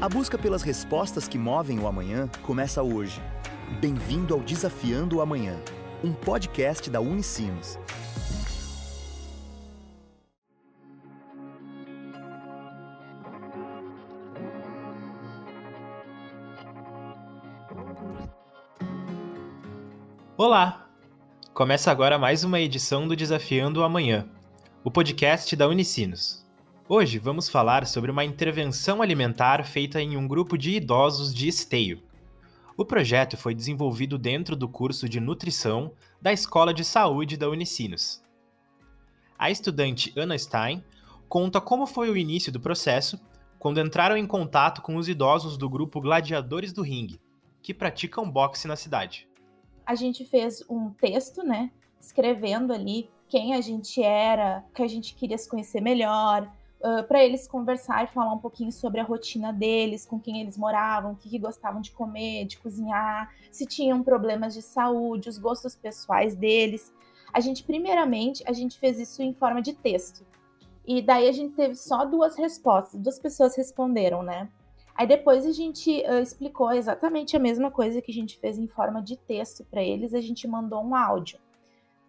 A busca pelas respostas que movem o amanhã começa hoje. Bem-vindo ao Desafiando o Amanhã, um podcast da Unicinos. Olá! Começa agora mais uma edição do Desafiando o Amanhã, o podcast da Unicinos. Hoje vamos falar sobre uma intervenção alimentar feita em um grupo de idosos de Esteio. O projeto foi desenvolvido dentro do curso de nutrição da Escola de Saúde da Unicinos. A estudante Ana Stein conta como foi o início do processo quando entraram em contato com os idosos do grupo Gladiadores do Ringue, que praticam boxe na cidade a gente fez um texto, né? Escrevendo ali quem a gente era, que a gente queria se conhecer melhor, uh, para eles conversar e falar um pouquinho sobre a rotina deles, com quem eles moravam, o que, que gostavam de comer, de cozinhar, se tinham problemas de saúde, os gostos pessoais deles. A gente, primeiramente, a gente fez isso em forma de texto. E daí a gente teve só duas respostas, duas pessoas responderam, né? Aí depois a gente uh, explicou exatamente a mesma coisa que a gente fez em forma de texto para eles, a gente mandou um áudio,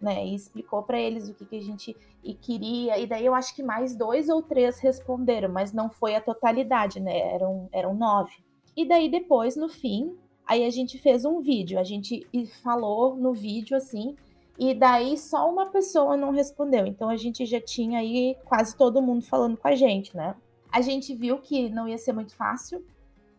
né? E explicou para eles o que, que a gente queria. E daí eu acho que mais dois ou três responderam, mas não foi a totalidade, né? Eram, eram nove. E daí depois, no fim, aí a gente fez um vídeo, a gente falou no vídeo assim, e daí só uma pessoa não respondeu. Então a gente já tinha aí quase todo mundo falando com a gente, né? A gente viu que não ia ser muito fácil,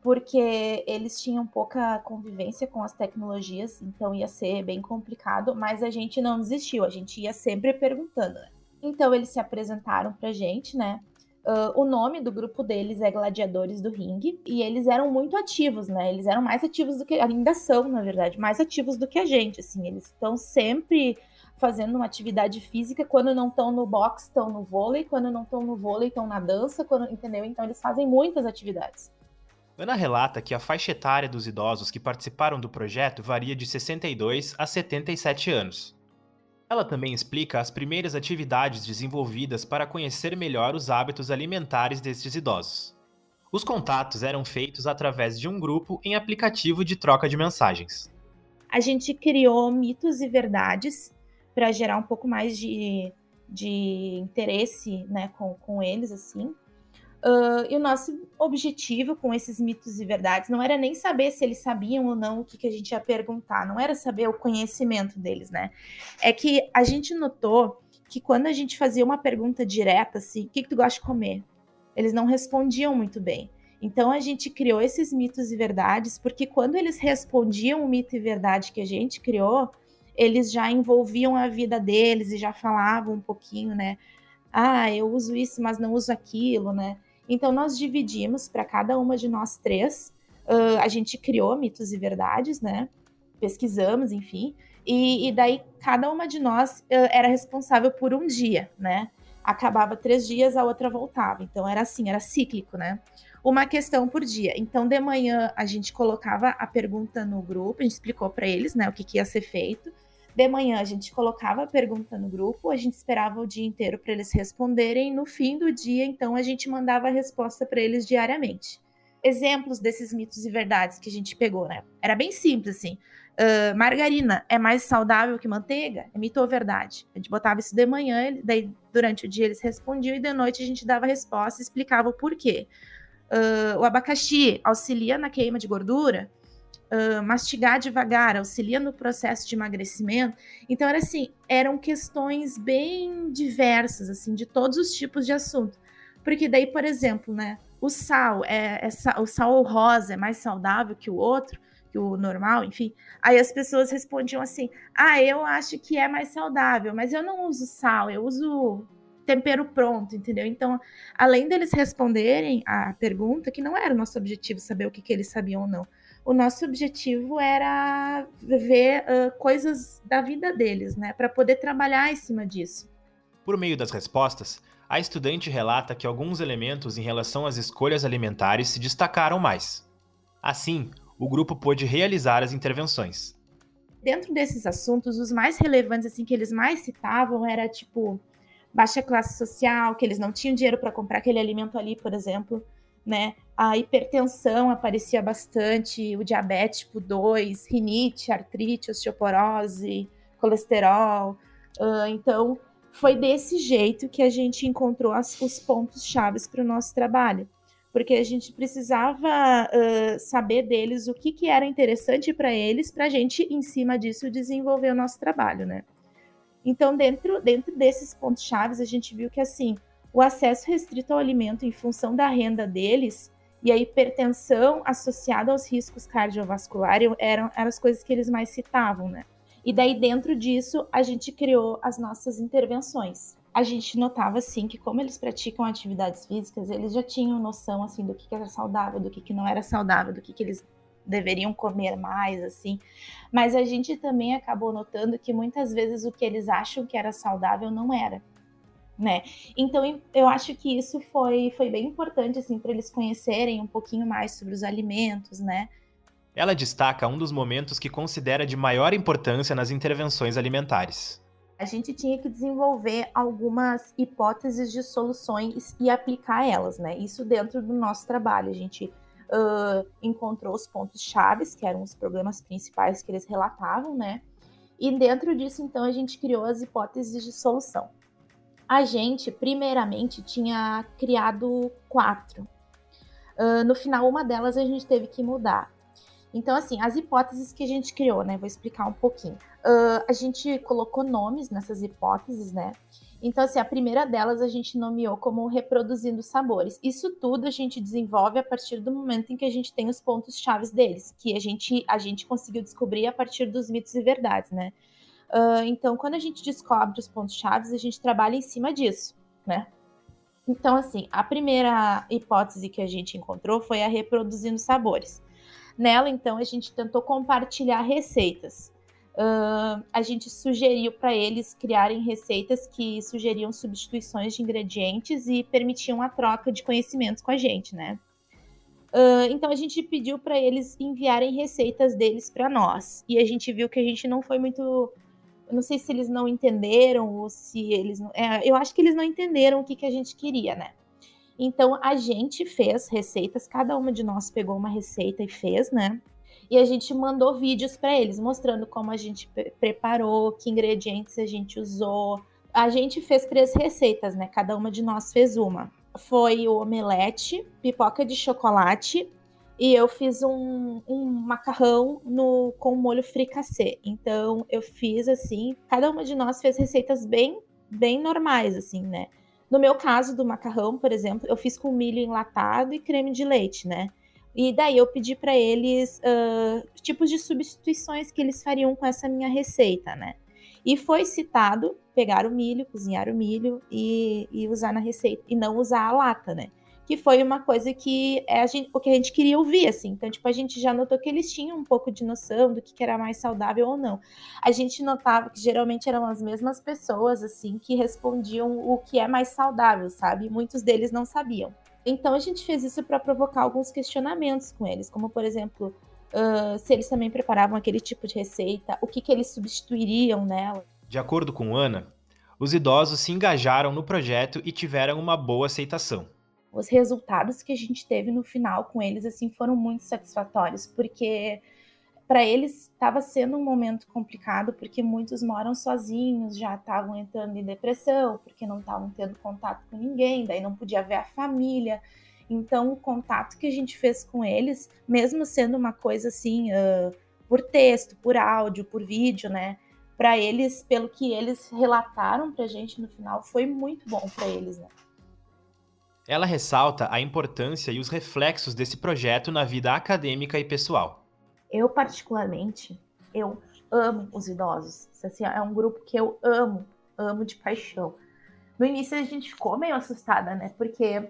porque eles tinham pouca convivência com as tecnologias, então ia ser bem complicado, mas a gente não desistiu, a gente ia sempre perguntando. Né? Então eles se apresentaram pra gente, né? Uh, o nome do grupo deles é Gladiadores do Ringue, e eles eram muito ativos, né? Eles eram mais ativos do que. Ainda são, na verdade, mais ativos do que a gente, assim. Eles estão sempre fazendo uma atividade física, quando não estão no boxe, estão no vôlei, quando não estão no vôlei, estão na dança, quando, entendeu? Então eles fazem muitas atividades. Ana relata que a faixa etária dos idosos que participaram do projeto varia de 62 a 77 anos. Ela também explica as primeiras atividades desenvolvidas para conhecer melhor os hábitos alimentares destes idosos. Os contatos eram feitos através de um grupo em aplicativo de troca de mensagens. A gente criou mitos e verdades para gerar um pouco mais de, de interesse né, com, com eles, assim. Uh, e o nosso objetivo com esses mitos e verdades não era nem saber se eles sabiam ou não o que, que a gente ia perguntar, não era saber o conhecimento deles, né? É que a gente notou que quando a gente fazia uma pergunta direta, assim, o que, que tu gosta de comer? Eles não respondiam muito bem. Então a gente criou esses mitos e verdades, porque quando eles respondiam o mito e verdade que a gente criou, eles já envolviam a vida deles e já falavam um pouquinho, né? Ah, eu uso isso, mas não uso aquilo, né? Então nós dividimos para cada uma de nós três. Uh, a gente criou mitos e verdades, né? Pesquisamos, enfim. E, e daí cada uma de nós uh, era responsável por um dia, né? Acabava três dias, a outra voltava. Então era assim, era cíclico, né? Uma questão por dia. Então de manhã a gente colocava a pergunta no grupo, a gente explicou para eles, né, o que, que ia ser feito. De manhã a gente colocava a pergunta no grupo, a gente esperava o dia inteiro para eles responderem. No fim do dia, então, a gente mandava a resposta para eles diariamente. Exemplos desses mitos e verdades que a gente pegou, né? Era bem simples assim. Uh, margarina é mais saudável que manteiga? É mito ou verdade? A gente botava isso de manhã, daí durante o dia eles respondiam e de noite a gente dava a resposta e explicava o porquê. Uh, o abacaxi auxilia na queima de gordura? Mastigar devagar, auxilia no processo de emagrecimento. Então, era assim, eram questões bem diversas, assim, de todos os tipos de assunto. Porque daí, por exemplo, né, o sal, é, é, o sal rosa é mais saudável que o outro, que o normal, enfim. Aí as pessoas respondiam assim: ah, eu acho que é mais saudável, mas eu não uso sal, eu uso tempero pronto, entendeu? Então, além deles responderem a pergunta, que não era o nosso objetivo saber o que, que eles sabiam ou não, o nosso objetivo era ver uh, coisas da vida deles, né, para poder trabalhar em cima disso. Por meio das respostas, a estudante relata que alguns elementos em relação às escolhas alimentares se destacaram mais. Assim, o grupo pôde realizar as intervenções. Dentro desses assuntos, os mais relevantes assim que eles mais citavam era tipo baixa classe social, que eles não tinham dinheiro para comprar aquele alimento ali, por exemplo, né? A hipertensão aparecia bastante, o diabetes tipo 2, rinite, artrite, osteoporose, colesterol. Uh, então, foi desse jeito que a gente encontrou as, os pontos chaves para o nosso trabalho. Porque a gente precisava uh, saber deles o que, que era interessante para eles, para a gente, em cima disso, desenvolver o nosso trabalho, né? Então, dentro, dentro desses pontos chaves, a gente viu que, assim, o acesso restrito ao alimento em função da renda deles e a hipertensão associada aos riscos cardiovasculares eram, eram as coisas que eles mais citavam, né? E daí, dentro disso, a gente criou as nossas intervenções. A gente notava, assim, que como eles praticam atividades físicas, eles já tinham noção, assim, do que era saudável, do que não era saudável, do que eles deveriam comer mais, assim. Mas a gente também acabou notando que muitas vezes o que eles acham que era saudável não era né? Então eu acho que isso foi, foi bem importante assim para eles conhecerem um pouquinho mais sobre os alimentos, né? Ela destaca um dos momentos que considera de maior importância nas intervenções alimentares. A gente tinha que desenvolver algumas hipóteses de soluções e aplicar elas, né? Isso dentro do nosso trabalho. A gente uh, encontrou os pontos chaves, que eram os problemas principais que eles relatavam, né? E dentro disso, então, a gente criou as hipóteses de solução a gente, primeiramente, tinha criado quatro. Uh, no final, uma delas a gente teve que mudar. Então, assim, as hipóteses que a gente criou, né? Vou explicar um pouquinho. Uh, a gente colocou nomes nessas hipóteses, né? Então, assim, a primeira delas a gente nomeou como reproduzindo sabores. Isso tudo a gente desenvolve a partir do momento em que a gente tem os pontos chaves deles, que a gente, a gente conseguiu descobrir a partir dos mitos e verdades, né? Uh, então, quando a gente descobre os pontos chaves, a gente trabalha em cima disso, né? Então, assim, a primeira hipótese que a gente encontrou foi a reproduzindo sabores. Nela, então, a gente tentou compartilhar receitas. Uh, a gente sugeriu para eles criarem receitas que sugeriam substituições de ingredientes e permitiam a troca de conhecimentos com a gente, né? Uh, então a gente pediu para eles enviarem receitas deles para nós e a gente viu que a gente não foi muito eu não sei se eles não entenderam ou se eles. É, eu acho que eles não entenderam o que, que a gente queria, né? Então a gente fez receitas, cada uma de nós pegou uma receita e fez, né? E a gente mandou vídeos para eles mostrando como a gente preparou, que ingredientes a gente usou. A gente fez três receitas, né? Cada uma de nós fez uma. Foi o omelete, pipoca de chocolate e eu fiz um, um macarrão no, com molho fricassê. Então eu fiz assim, cada uma de nós fez receitas bem, bem normais, assim, né? No meu caso do macarrão, por exemplo, eu fiz com milho enlatado e creme de leite, né? E daí eu pedi para eles uh, tipos de substituições que eles fariam com essa minha receita, né? E foi citado pegar o milho, cozinhar o milho e, e usar na receita, e não usar a lata, né? Que foi uma coisa que é gente, o que a gente queria ouvir, assim. Então, tipo, a gente já notou que eles tinham um pouco de noção do que, que era mais saudável ou não. A gente notava que geralmente eram as mesmas pessoas, assim, que respondiam o que é mais saudável, sabe? Muitos deles não sabiam. Então, a gente fez isso para provocar alguns questionamentos com eles, como, por exemplo, uh, se eles também preparavam aquele tipo de receita, o que, que eles substituiriam nela. De acordo com Ana, os idosos se engajaram no projeto e tiveram uma boa aceitação os resultados que a gente teve no final com eles assim foram muito satisfatórios, porque para eles estava sendo um momento complicado, porque muitos moram sozinhos, já estavam entrando em depressão, porque não estavam tendo contato com ninguém, daí não podia ver a família. Então, o contato que a gente fez com eles, mesmo sendo uma coisa assim, uh, por texto, por áudio, por vídeo, né? Para eles, pelo que eles relataram para a gente no final, foi muito bom para eles, né? Ela ressalta a importância e os reflexos desse projeto na vida acadêmica e pessoal. Eu, particularmente, eu amo os idosos. Assim, é um grupo que eu amo, amo de paixão. No início a gente ficou meio assustada, né? Porque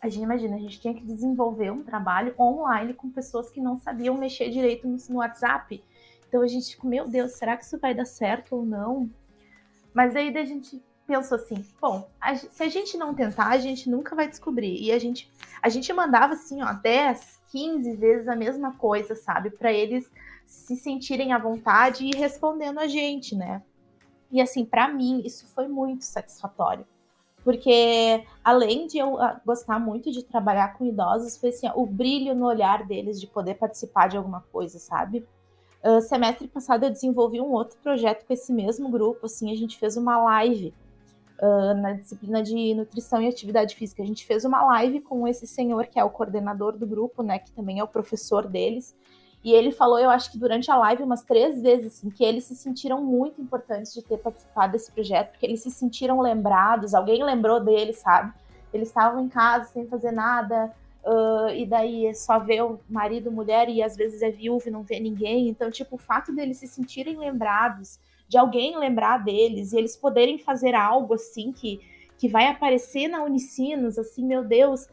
a gente imagina, a gente tinha que desenvolver um trabalho online com pessoas que não sabiam mexer direito no, no WhatsApp. Então a gente ficou, meu Deus, será que isso vai dar certo ou não? Mas aí a gente pensou assim, bom, a, se a gente não tentar, a gente nunca vai descobrir. E a gente, a gente mandava assim, ó, 10, 15 vezes a mesma coisa, sabe? para eles se sentirem à vontade e respondendo a gente, né? E assim, para mim, isso foi muito satisfatório. porque além de eu ah, gostar muito de trabalhar com idosos, foi assim, o brilho no olhar deles de poder participar de alguma coisa, sabe? Uh, semestre passado eu desenvolvi um outro projeto com esse mesmo grupo, assim, a gente fez uma live uh, na disciplina de nutrição e atividade física. A gente fez uma live com esse senhor que é o coordenador do grupo, né, que também é o professor deles, e ele falou, eu acho que durante a live, umas três vezes, assim, que eles se sentiram muito importantes de ter participado desse projeto, porque eles se sentiram lembrados, alguém lembrou deles, sabe? Eles estavam em casa sem fazer nada, uh, e daí é só vê o marido, mulher, e às vezes é viúvo e não vê ninguém. Então, tipo, o fato deles se sentirem lembrados, de alguém lembrar deles, e eles poderem fazer algo assim que, que vai aparecer na Unicinos, assim, meu Deus,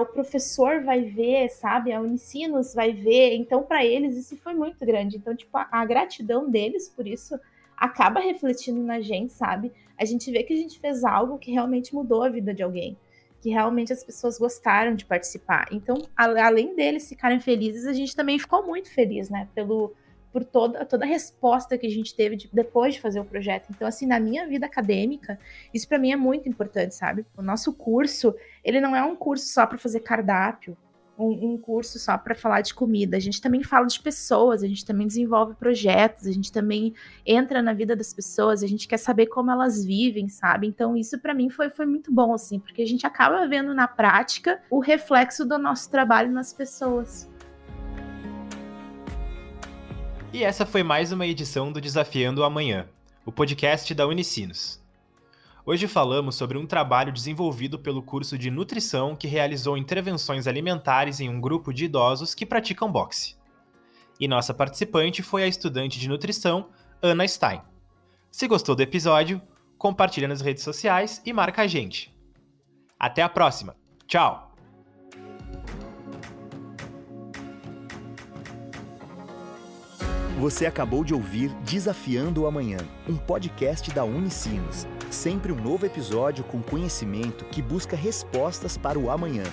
o professor vai ver, sabe? A Unicinos vai ver. Então, para eles, isso foi muito grande. Então, tipo, a, a, gratidão deles por isso acaba refletindo na gente, sabe? A gente vê que a gente fez algo que realmente mudou a vida de alguém. Que realmente as pessoas gostaram de participar. Então, a, além deles ficarem felizes, a gente também ficou muito feliz, né? Pelo, por toda, toda a resposta que a gente teve de, depois de fazer o projeto. Então, assim, na minha vida acadêmica, isso para mim é muito importante, sabe? O nosso curso, ele não é um curso só para fazer cardápio, um, um curso só para falar de comida. A gente também fala de pessoas, a gente também desenvolve projetos, a gente também entra na vida das pessoas, a gente quer saber como elas vivem, sabe? Então, isso para mim foi, foi muito bom, assim, porque a gente acaba vendo na prática o reflexo do nosso trabalho nas pessoas. E essa foi mais uma edição do Desafiando o Amanhã, o podcast da Unicinos. Hoje falamos sobre um trabalho desenvolvido pelo curso de nutrição que realizou intervenções alimentares em um grupo de idosos que praticam boxe. E nossa participante foi a estudante de nutrição Ana Stein. Se gostou do episódio, compartilha nas redes sociais e marca a gente. Até a próxima. Tchau! Você acabou de ouvir Desafiando o Amanhã, um podcast da Unicinos. Sempre um novo episódio com conhecimento que busca respostas para o amanhã.